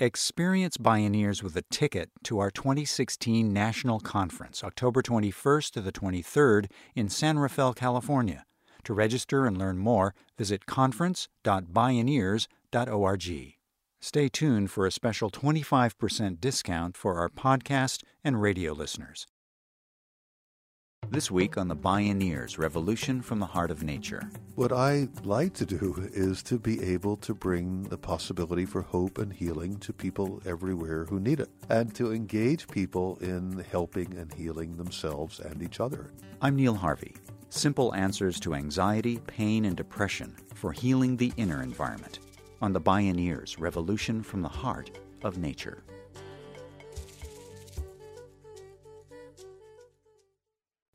Experience Bioneers with a ticket to our 2016 National Conference, October 21st to the 23rd in San Rafael, California. To register and learn more, visit conference.bioneers.org. Stay tuned for a special 25% discount for our podcast and radio listeners. This week on the Bioneers Revolution from the Heart of Nature. What I like to do is to be able to bring the possibility for hope and healing to people everywhere who need it, and to engage people in helping and healing themselves and each other. I'm Neil Harvey. Simple answers to anxiety, pain, and depression for healing the inner environment on the Bioneers Revolution from the Heart of Nature.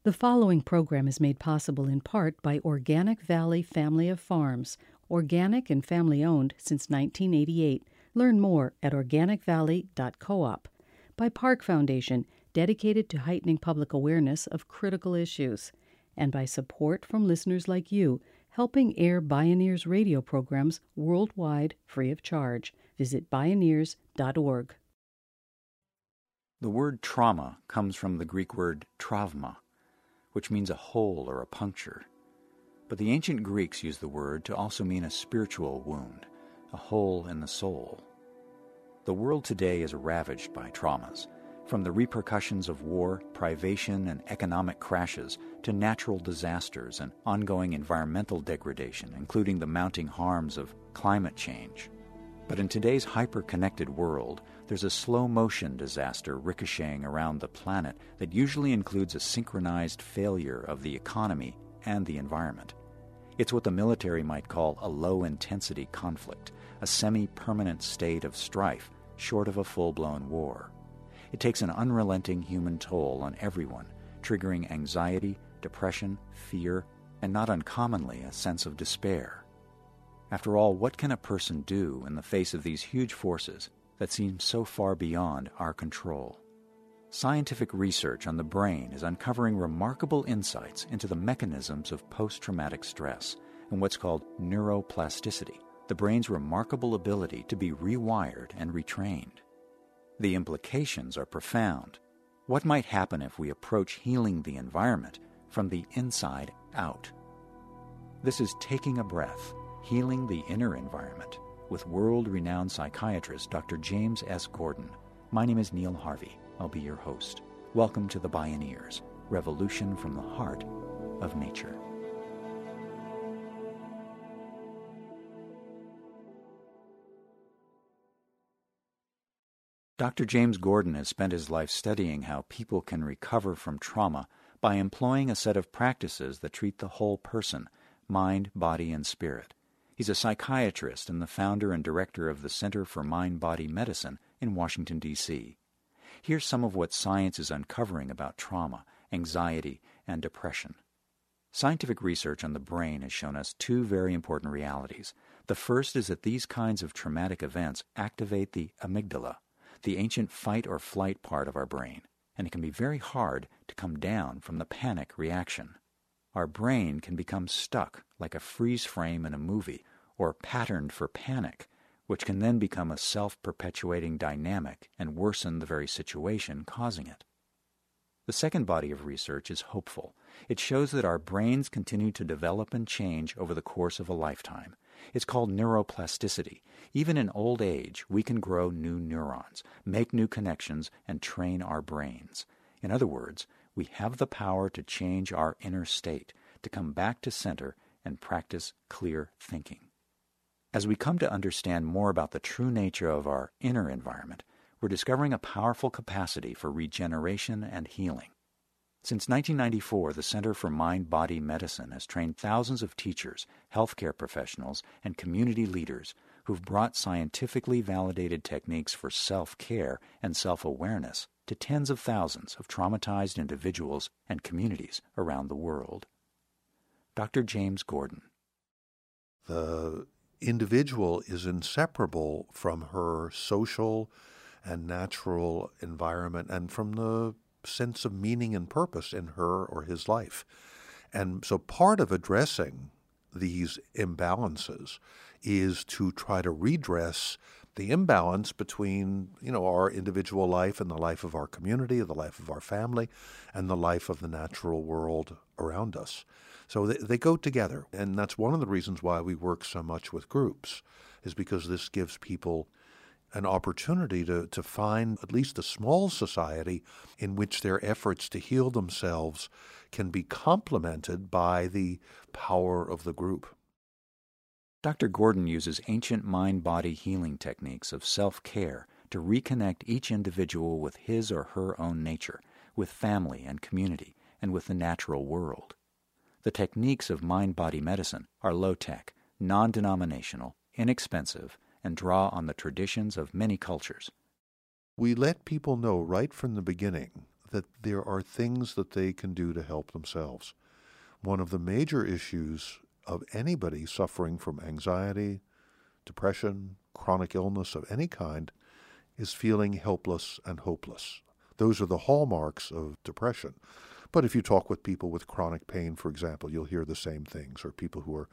The following program is made possible in part by Organic Valley Family of Farms, organic and family owned since 1988. Learn more at organicvalley.coop. By Park Foundation, dedicated to heightening public awareness of critical issues. And by support from listeners like you, helping air Bioneers radio programs worldwide free of charge. Visit bioneers.org. The word trauma comes from the Greek word trauma which means a hole or a puncture. But the ancient Greeks used the word to also mean a spiritual wound, a hole in the soul. The world today is ravaged by traumas, from the repercussions of war, privation, and economic crashes to natural disasters and ongoing environmental degradation, including the mounting harms of climate change. But in today's hyper connected world, there's a slow motion disaster ricocheting around the planet that usually includes a synchronized failure of the economy and the environment. It's what the military might call a low intensity conflict, a semi permanent state of strife, short of a full blown war. It takes an unrelenting human toll on everyone, triggering anxiety, depression, fear, and not uncommonly a sense of despair. After all, what can a person do in the face of these huge forces that seem so far beyond our control. Scientific research on the brain is uncovering remarkable insights into the mechanisms of post traumatic stress and what's called neuroplasticity, the brain's remarkable ability to be rewired and retrained. The implications are profound. What might happen if we approach healing the environment from the inside out? This is taking a breath, healing the inner environment with world renowned psychiatrist Dr. James S. Gordon. My name is Neil Harvey. I'll be your host. Welcome to the Bioneers Revolution from the Heart of Nature. Dr. James Gordon has spent his life studying how people can recover from trauma by employing a set of practices that treat the whole person mind, body, and spirit. He's a psychiatrist and the founder and director of the Center for Mind Body Medicine in Washington, D.C. Here's some of what science is uncovering about trauma, anxiety, and depression. Scientific research on the brain has shown us two very important realities. The first is that these kinds of traumatic events activate the amygdala, the ancient fight or flight part of our brain, and it can be very hard to come down from the panic reaction our brain can become stuck like a freeze frame in a movie or patterned for panic, which can then become a self perpetuating dynamic and worsen the very situation causing it. The second body of research is hopeful. It shows that our brains continue to develop and change over the course of a lifetime. It's called neuroplasticity. Even in old age, we can grow new neurons, make new connections, and train our brains. In other words, we have the power to change our inner state, to come back to center and practice clear thinking. As we come to understand more about the true nature of our inner environment, we're discovering a powerful capacity for regeneration and healing. Since 1994, the Center for Mind Body Medicine has trained thousands of teachers, healthcare professionals, and community leaders who've brought scientifically validated techniques for self care and self awareness to tens of thousands of traumatized individuals and communities around the world. Dr. James Gordon. The individual is inseparable from her social and natural environment and from the sense of meaning and purpose in her or his life. And so part of addressing these imbalances is to try to redress the imbalance between you know our individual life and the life of our community, the life of our family, and the life of the natural world around us. So they, they go together, and that's one of the reasons why we work so much with groups, is because this gives people an opportunity to, to find at least a small society in which their efforts to heal themselves can be complemented by the power of the group. Dr. Gordon uses ancient mind body healing techniques of self care to reconnect each individual with his or her own nature, with family and community, and with the natural world. The techniques of mind body medicine are low tech, non denominational, inexpensive, and draw on the traditions of many cultures. We let people know right from the beginning that there are things that they can do to help themselves. One of the major issues of anybody suffering from anxiety, depression, chronic illness of any kind is feeling helpless and hopeless. Those are the hallmarks of depression. But if you talk with people with chronic pain, for example, you'll hear the same things, or people who are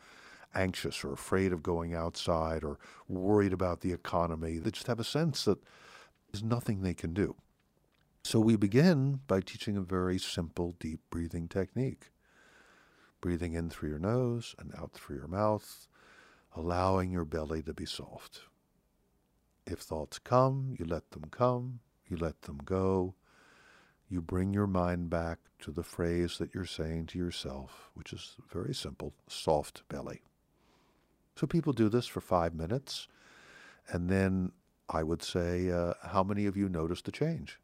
anxious or afraid of going outside or worried about the economy. They just have a sense that there's nothing they can do. So we begin by teaching a very simple, deep breathing technique breathing in through your nose and out through your mouth, allowing your belly to be soft. If thoughts come, you let them come, you let them go. You bring your mind back to the phrase that you're saying to yourself, which is very simple soft belly. So people do this for five minutes, and then I would say, uh, How many of you noticed the change?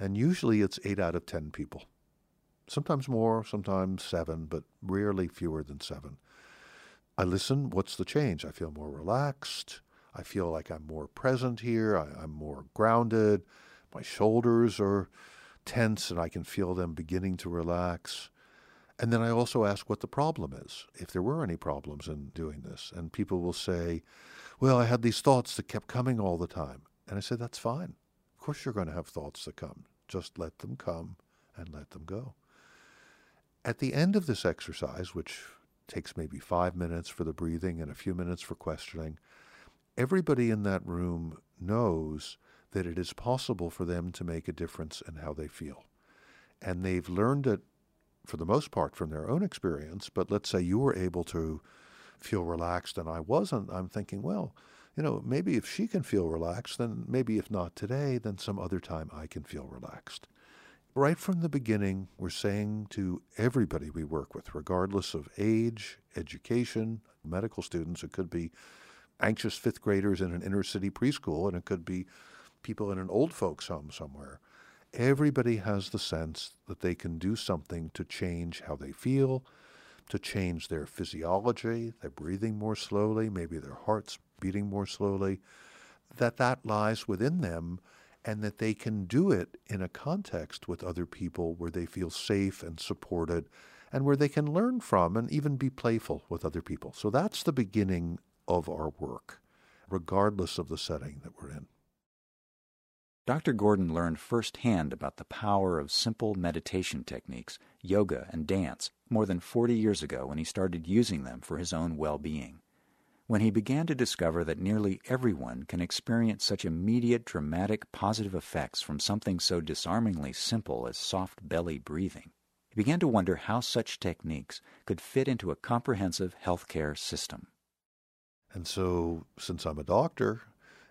And usually it's eight out of ten people sometimes more, sometimes seven, but rarely fewer than seven. I listen. What's the change? I feel more relaxed. I feel like I'm more present here. I, am more grounded. My shoulders are tense and I can feel them beginning to relax. And then I also ask what the problem is, if there were any problems in doing this. And people will say, Well, I had these thoughts that kept coming all the time. And I said, That's fine. Of course, you're going to have thoughts that come. Just let them come and let them go. At the end of this exercise, which takes maybe five minutes for the breathing and a few minutes for questioning, everybody in that room knows that it is possible for them to make a difference in how they feel. And they've learned it for the most part from their own experience. But let's say you were able to feel relaxed and I wasn't. I'm thinking, well, you know, maybe if she can feel relaxed, then maybe if not today, then some other time I can feel relaxed right from the beginning, we're saying to everybody we work with, regardless of age, education, medical students, it could be anxious fifth graders in an inner city preschool, and it could be people in an old folks' home somewhere. Everybody has the sense that they can do something to change how they feel, to change their physiology, their breathing more slowly, maybe their heart's beating more slowly, that that lies within them and that they can do it in a context with other people where they feel safe and supported and where they can learn from and even be playful with other people. So that's the beginning of our work, regardless of the setting that we're in. Dr. Gordon learned firsthand about the power of simple meditation techniques, yoga, and dance more than 40 years ago when he started using them for his own well being when he began to discover that nearly everyone can experience such immediate, dramatic, positive effects from something so disarmingly simple as soft belly breathing, he began to wonder how such techniques could fit into a comprehensive healthcare system. And so, since I'm a doctor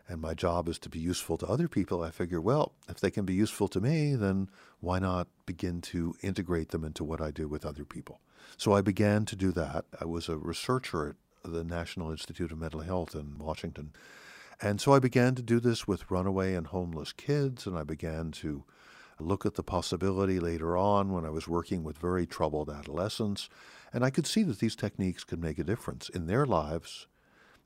and my job is to be useful to other people, I figure, well, if they can be useful to me, then why not begin to integrate them into what I do with other people? So I began to do that. I was a researcher at the National Institute of Mental Health in Washington. And so I began to do this with runaway and homeless kids, and I began to look at the possibility later on when I was working with very troubled adolescents. And I could see that these techniques could make a difference in their lives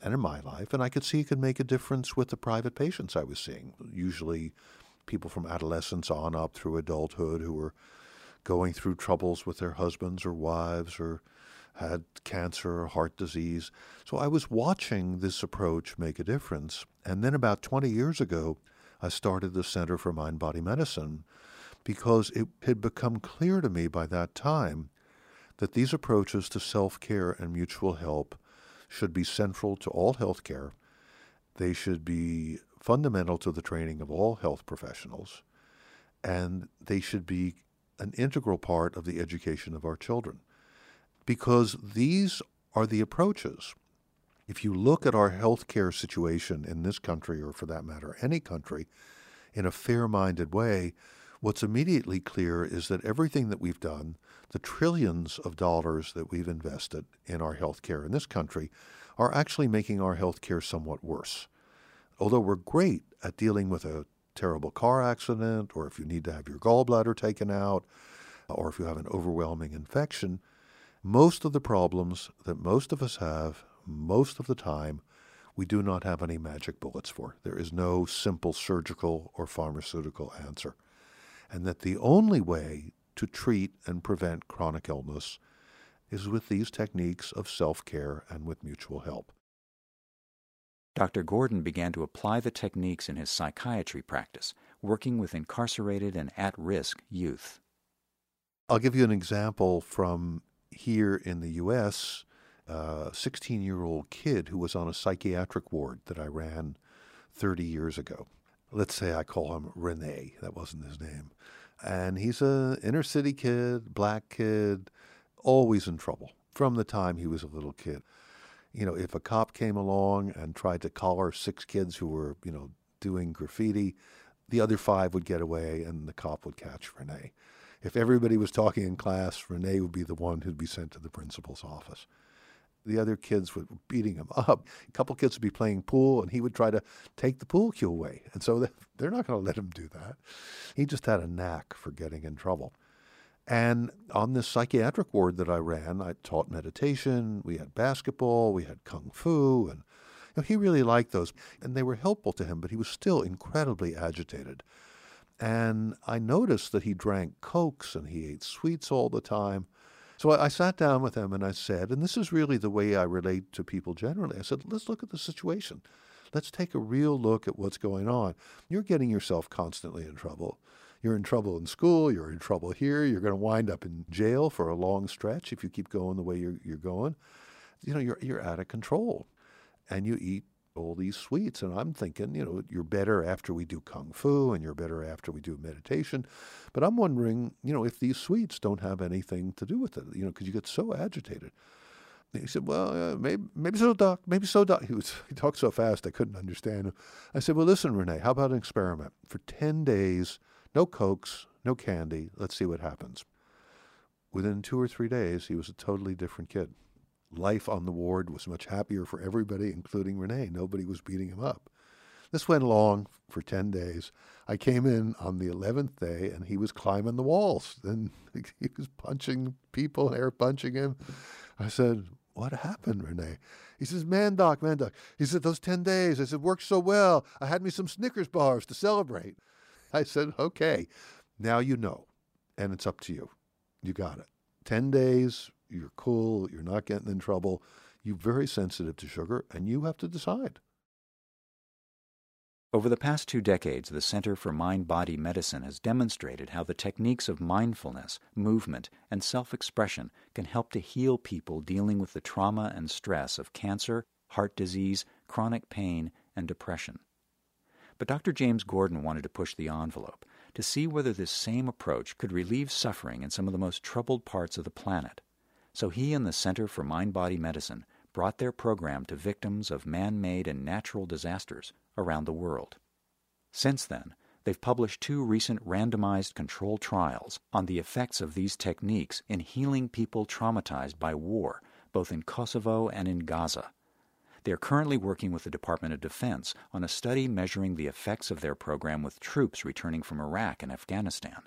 and in my life. And I could see it could make a difference with the private patients I was seeing, usually people from adolescence on up through adulthood who were going through troubles with their husbands or wives or had cancer, heart disease. So I was watching this approach make a difference. And then about 20 years ago, I started the Center for Mind Body Medicine because it had become clear to me by that time that these approaches to self care and mutual help should be central to all healthcare They should be fundamental to the training of all health professionals, and they should be an integral part of the education of our children. Because these are the approaches. If you look at our healthcare situation in this country, or for that matter, any country, in a fair minded way, what's immediately clear is that everything that we've done, the trillions of dollars that we've invested in our healthcare in this country, are actually making our healthcare somewhat worse. Although we're great at dealing with a terrible car accident, or if you need to have your gallbladder taken out, or if you have an overwhelming infection, most of the problems that most of us have most of the time we do not have any magic bullets for. There is no simple surgical or pharmaceutical answer. And that the only way to treat and prevent chronic illness is with these techniques of self care and with mutual help. Dr. Gordon began to apply the techniques in his psychiatry practice, working with incarcerated and at risk youth. I'll give you an example from here in the U.S a uh, 16 year old kid who was on a psychiatric ward that I ran 30 years ago. Let's say I call him Rene, that wasn't his name. And he's a inner city kid, black kid, always in trouble from the time he was a little kid. You know, if a cop came along and tried to collar six kids who were, you know, doing graffiti, the other five would get away and the cop would catch Rene. If everybody was talking in class, Rene would be the one who'd be sent to the principal's office the other kids were beating him up. A couple kids would be playing pool, and he would try to take the pool cue away. And so they're not going to let him do that. He just had a knack for getting in trouble. And on this psychiatric ward that I ran, I taught meditation. We had basketball. We had kung fu, and you know, he really liked those, and they were helpful to him. But he was still incredibly agitated. And I noticed that he drank cokes and he ate sweets all the time. So I, I sat down with him and I said, and this is really the way I relate to people generally. I said, let's look at the situation. Let's take a real look at what's going on. You're getting yourself constantly in trouble. You're in trouble in school. You're in trouble here. You're going to wind up in jail for a long stretch if you keep going the way you're, you're going. You know, you're, you're out of control. And you eat all these sweets. And I'm thinking, you know, you're better after we do kung fu and you're better after we do meditation. But I'm wondering, you know, if these sweets don't have anything to do with it, you know, because you get so agitated. And he said, "Well, uh, maybe, maybe so, doc. Maybe so, doc." He was he talked so fast I couldn't understand him. I said, "Well, listen, Rene, How about an experiment for ten days? No cokes, no candy. Let's see what happens." Within two or three days, he was a totally different kid life on the ward was much happier for everybody, including Rene. Nobody was beating him up. This went along for 10 days. I came in on the 11th day and he was climbing the walls and he was punching people, air punching him. I said, What happened, Rene? He says, Man, doc, man, doc. He said, Those 10 days. I said, Worked so well. I had me some Snickers bars to celebrate. I said, Okay, now you know. And it's up to you. You got it. 10 days, you're cool, you're not getting in trouble. You're very sensitive to sugar, and you have to decide. Over the past two decades, the Center for Mind Body Medicine has demonstrated how the techniques of mindfulness, movement, and self expression can help to heal people dealing with the trauma and stress of cancer, heart disease, chronic pain, and depression. But Dr. James Gordon wanted to push the envelope to see whether this same approach could relieve suffering in some of the most troubled parts of the planet. So he and the Center for Mind Body Medicine brought their program to victims of man made and natural disasters around the world. Since then, they've published two recent randomized control trials on the effects of these techniques in healing people traumatized by war, both in Kosovo and in Gaza. They are currently working with the Department of Defense on a study measuring the effects of their program with troops returning from Iraq and Afghanistan.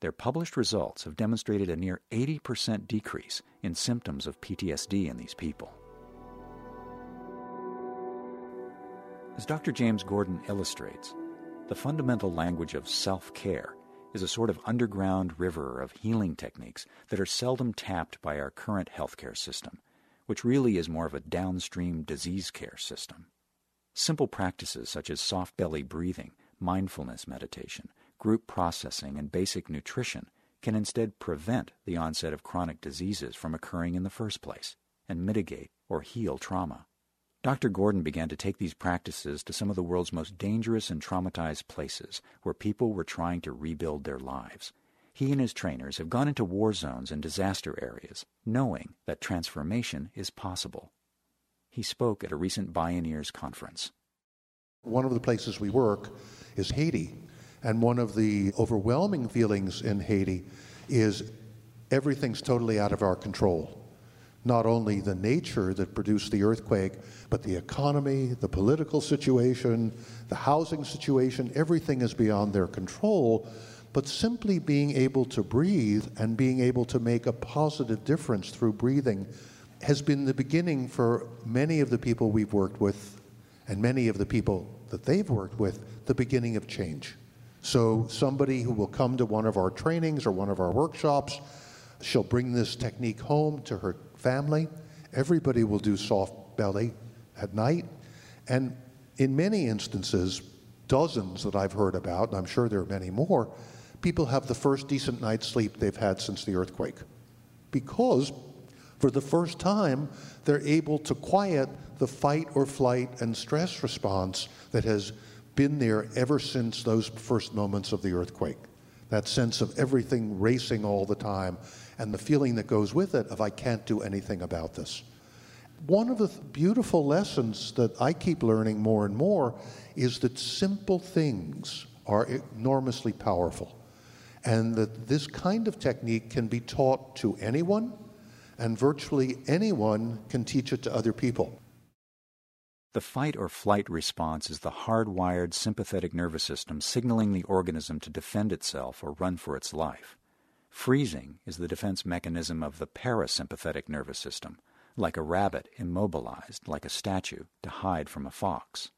Their published results have demonstrated a near 80% decrease in symptoms of PTSD in these people. As Dr. James Gordon illustrates, the fundamental language of self care is a sort of underground river of healing techniques that are seldom tapped by our current healthcare system, which really is more of a downstream disease care system. Simple practices such as soft belly breathing, mindfulness meditation, group processing, and basic nutrition can instead prevent the onset of chronic diseases from occurring in the first place and mitigate or heal trauma. Dr. Gordon began to take these practices to some of the world's most dangerous and traumatized places where people were trying to rebuild their lives. He and his trainers have gone into war zones and disaster areas, knowing that transformation is possible. He spoke at a recent Bioneers conference. One of the places we work is Haiti. And one of the overwhelming feelings in Haiti is everything's totally out of our control. Not only the nature that produced the earthquake, but the economy, the political situation, the housing situation, everything is beyond their control. But simply being able to breathe and being able to make a positive difference through breathing has been the beginning for many of the people we've worked with and many of the people that they've worked with, the beginning of change. So, somebody who will come to one of our trainings or one of our workshops, she'll bring this technique home to her family. Everybody will do soft belly at night. And in many instances, dozens that I've heard about, and I'm sure there are many more, people have the first decent night's sleep they've had since the earthquake. Because for the first time, they're able to quiet the fight or flight and stress response that has been there ever since those first moments of the earthquake. That sense of everything racing all the time and the feeling that goes with it of I can't do anything about this. One of the beautiful lessons that I keep learning more and more is that simple things are enormously powerful. And that this kind of technique can be taught to anyone, and virtually anyone can teach it to other people. The fight or flight response is the hardwired sympathetic nervous system signaling the organism to defend itself or run for its life. Freezing is the defense mechanism of the parasympathetic nervous system, like a rabbit immobilized, like a statue, to hide from a fox.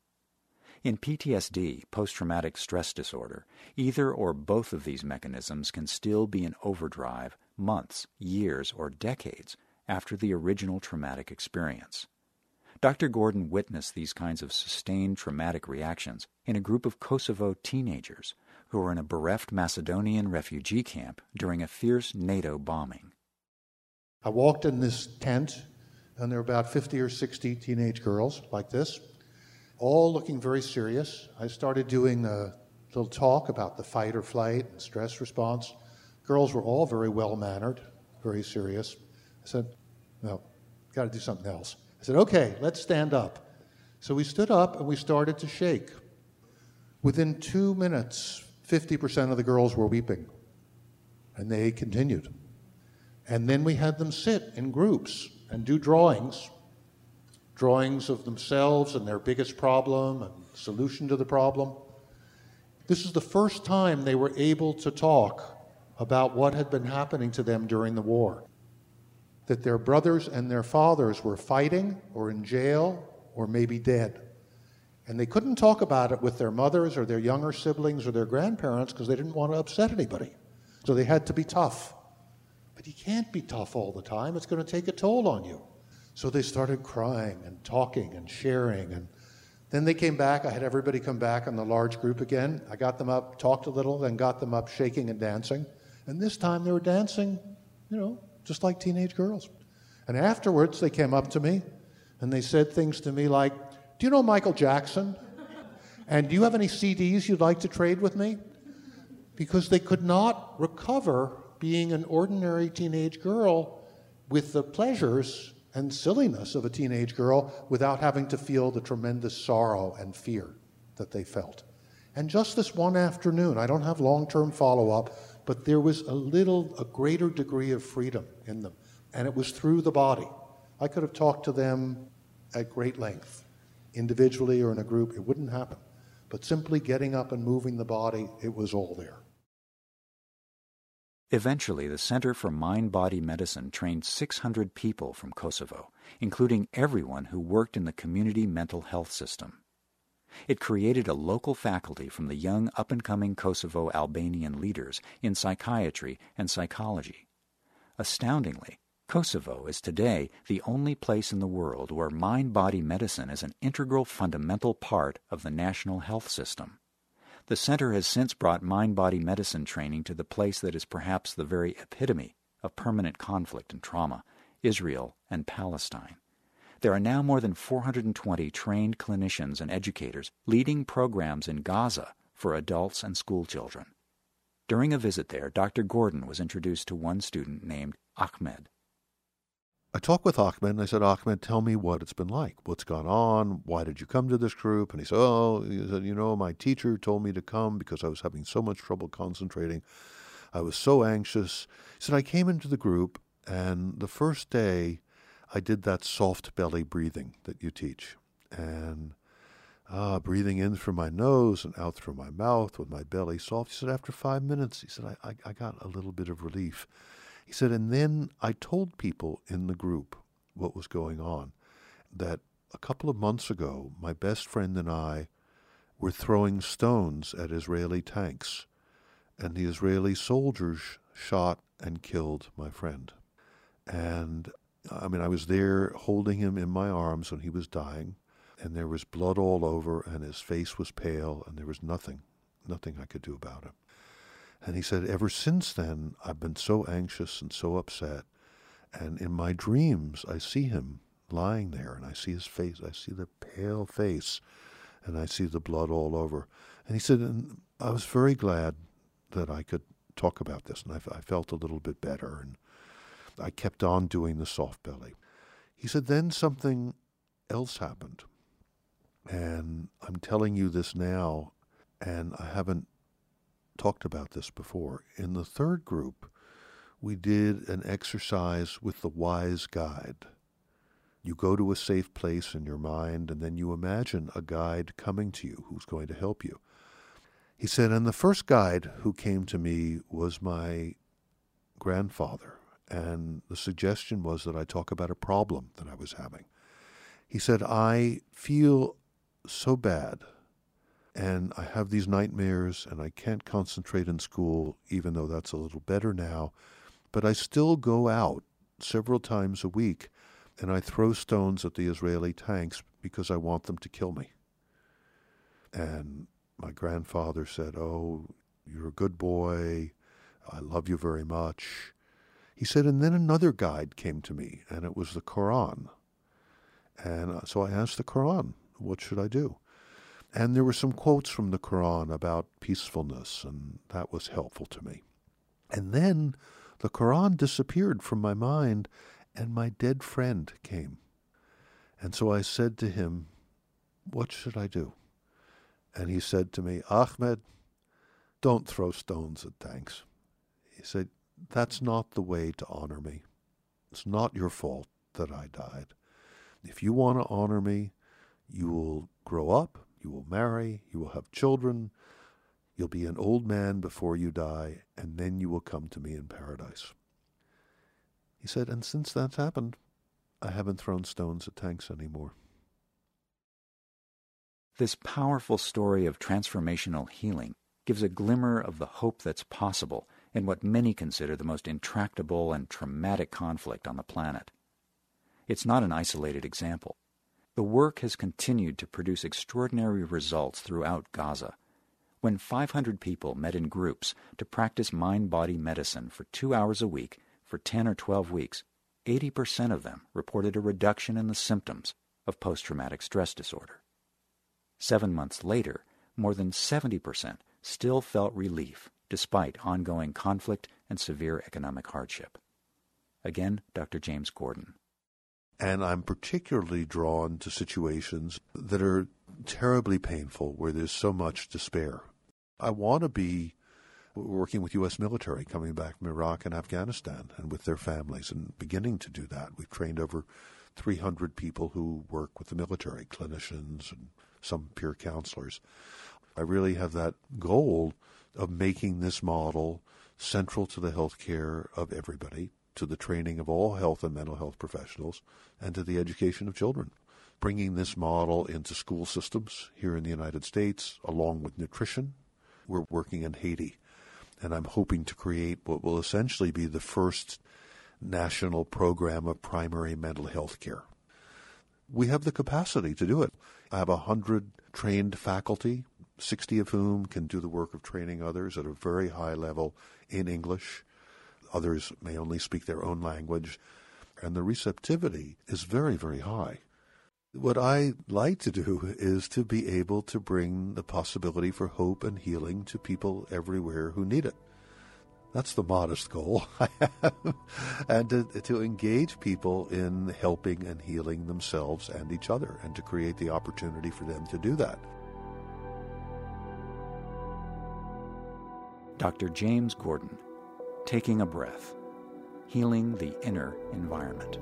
In PTSD, post traumatic stress disorder, either or both of these mechanisms can still be in overdrive months, years, or decades after the original traumatic experience. Dr. Gordon witnessed these kinds of sustained traumatic reactions in a group of Kosovo teenagers who were in a bereft Macedonian refugee camp during a fierce NATO bombing. I walked in this tent, and there were about 50 or 60 teenage girls like this, all looking very serious. I started doing a little talk about the fight or flight and stress response. Girls were all very well mannered, very serious. I said, No, got to do something else. I said, okay, let's stand up. So we stood up and we started to shake. Within two minutes, 50% of the girls were weeping. And they continued. And then we had them sit in groups and do drawings drawings of themselves and their biggest problem and solution to the problem. This is the first time they were able to talk about what had been happening to them during the war that their brothers and their fathers were fighting or in jail or maybe dead. And they couldn't talk about it with their mothers or their younger siblings or their grandparents because they didn't want to upset anybody. So they had to be tough. But you can't be tough all the time, it's going to take a toll on you. So they started crying and talking and sharing. And then they came back. I had everybody come back in the large group again. I got them up, talked a little, then got them up shaking and dancing. And this time they were dancing, you know, just like teenage girls. And afterwards, they came up to me and they said things to me like, Do you know Michael Jackson? And do you have any CDs you'd like to trade with me? Because they could not recover being an ordinary teenage girl with the pleasures and silliness of a teenage girl without having to feel the tremendous sorrow and fear that they felt. And just this one afternoon, I don't have long term follow up, but there was a little, a greater degree of freedom in them. And it was through the body. I could have talked to them at great length, individually or in a group, it wouldn't happen. But simply getting up and moving the body, it was all there. Eventually, the Center for Mind Body Medicine trained 600 people from Kosovo, including everyone who worked in the community mental health system. It created a local faculty from the young up and coming Kosovo Albanian leaders in psychiatry and psychology. Astoundingly, Kosovo is today the only place in the world where mind body medicine is an integral fundamental part of the national health system. The center has since brought mind body medicine training to the place that is perhaps the very epitome of permanent conflict and trauma Israel and Palestine. There are now more than 420 trained clinicians and educators leading programs in Gaza for adults and schoolchildren. During a visit there, Dr. Gordon was introduced to one student named Ahmed. I talked with Ahmed and I said, Ahmed, tell me what it's been like. What's gone on? Why did you come to this group? And he said, Oh, he said, you know, my teacher told me to come because I was having so much trouble concentrating. I was so anxious. He said, I came into the group and the first day I did that soft belly breathing that you teach. And uh, breathing in through my nose and out through my mouth with my belly soft. He said, after five minutes, he said, I, I, I got a little bit of relief. He said, and then I told people in the group what was going on. That a couple of months ago, my best friend and I were throwing stones at Israeli tanks, and the Israeli soldiers shot and killed my friend. And I mean, I was there holding him in my arms when he was dying, and there was blood all over, and his face was pale, and there was nothing, nothing I could do about it. And he said, Ever since then, I've been so anxious and so upset. And in my dreams, I see him lying there, and I see his face. I see the pale face, and I see the blood all over. And he said, and I was very glad that I could talk about this, and I, I felt a little bit better. And I kept on doing the soft belly. He said, then something else happened. And I'm telling you this now, and I haven't talked about this before. In the third group, we did an exercise with the wise guide. You go to a safe place in your mind, and then you imagine a guide coming to you who's going to help you. He said, and the first guide who came to me was my grandfather, and the suggestion was that I talk about a problem that I was having. He said, I feel so bad and I have these nightmares and I can't concentrate in school, even though that's a little better now. But I still go out several times a week and I throw stones at the Israeli tanks because I want them to kill me. And my grandfather said, Oh, you're a good boy. I love you very much. He said, and then another guide came to me, and it was the Quran. And uh, so I asked the Quran, What should I do? And there were some quotes from the Quran about peacefulness, and that was helpful to me. And then the Quran disappeared from my mind, and my dead friend came. And so I said to him, What should I do? And he said to me, Ahmed, don't throw stones at tanks. He said, That's not the way to honor me. It's not your fault that I died. If you want to honor me, you will grow up you will marry, you will have children, you'll be an old man before you die, and then you will come to me in paradise. He said, and since that's happened, I haven't thrown stones at tanks anymore. This powerful story of transformational healing gives a glimmer of the hope that's possible in what many consider the most intractable and traumatic conflict on the planet. It's not an isolated example. The work has continued to produce extraordinary results throughout Gaza. When 500 people met in groups to practice mind body medicine for two hours a week for 10 or 12 weeks, 80% of them reported a reduction in the symptoms of post traumatic stress disorder. Seven months later, more than 70% still felt relief despite ongoing conflict and severe economic hardship. Again, Dr. James Gordon. And I'm particularly drawn to situations that are terribly painful, where there's so much despair. I want to be working with U.S. military coming back from Iraq and Afghanistan and with their families and beginning to do that. We've trained over 300 people who work with the military, clinicians and some peer counselors. I really have that goal of making this model central to the health care of everybody to the training of all health and mental health professionals, and to the education of children. Bringing this model into school systems here in the United States, along with nutrition. We're working in Haiti, and I'm hoping to create what will essentially be the first national program of primary mental health care. We have the capacity to do it. I have a hundred trained faculty, 60 of whom can do the work of training others at a very high level in English Others may only speak their own language. And the receptivity is very, very high. What I like to do is to be able to bring the possibility for hope and healing to people everywhere who need it. That's the modest goal I have. and to, to engage people in helping and healing themselves and each other, and to create the opportunity for them to do that. Dr. James Gordon, Taking a Breath, Healing the Inner Environment.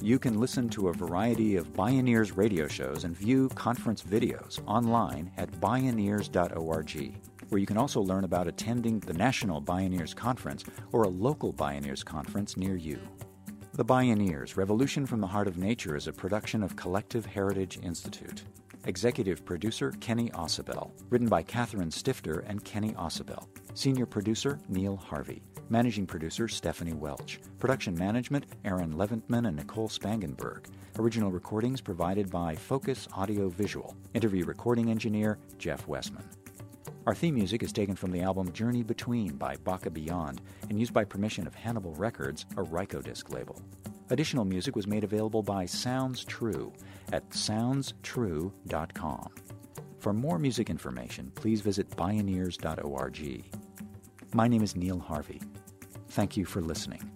You can listen to a variety of Bioneers radio shows and view conference videos online at bioneers.org, where you can also learn about attending the National Bioneers Conference or a local Bioneers Conference near you. The Bioneers Revolution from the Heart of Nature is a production of Collective Heritage Institute. Executive producer Kenny Ausubel. Written by Catherine Stifter and Kenny Ausubel. Senior producer Neil Harvey. Managing producer Stephanie Welch. Production management Aaron Leventman and Nicole Spangenberg. Original recordings provided by Focus Audio Visual. Interview recording engineer Jeff Westman. Our theme music is taken from the album Journey Between by Baka Beyond and used by permission of Hannibal Records, a Rykodisc label. Additional music was made available by Sounds True at soundstrue.com. For more music information, please visit bioneers.org. My name is Neil Harvey. Thank you for listening.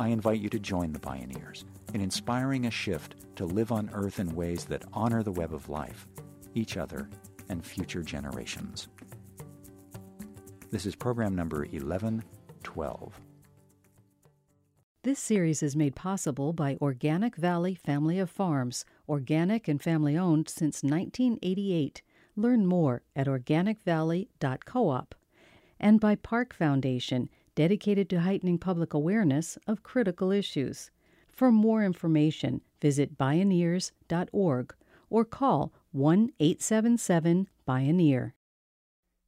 I invite you to join the Bioneers in inspiring a shift to live on Earth in ways that honor the web of life, each other, and future generations. This is program number 1112. This series is made possible by Organic Valley Family of Farms, organic and family owned since 1988. Learn more at organicvalley.coop. And by Park Foundation, dedicated to heightening public awareness of critical issues. For more information, visit bioneers.org or call 1 877 Bioneer.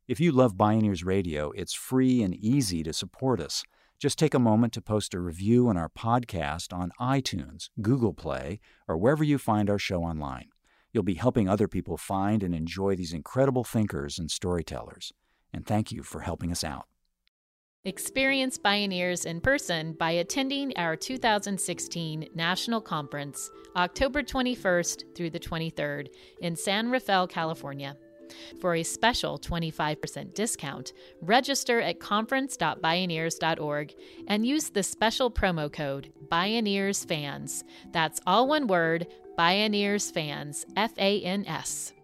If you love Bioneers Radio, it's free and easy to support us. Just take a moment to post a review on our podcast on iTunes, Google Play, or wherever you find our show online. You'll be helping other people find and enjoy these incredible thinkers and storytellers. And thank you for helping us out. Experience Bioneers in person by attending our 2016 National Conference, October 21st through the 23rd in San Rafael, California. For a special 25% discount, register at conference.bioneers.org and use the special promo code BioneersFans. That's all one word, Bioneers Fans, F A N S.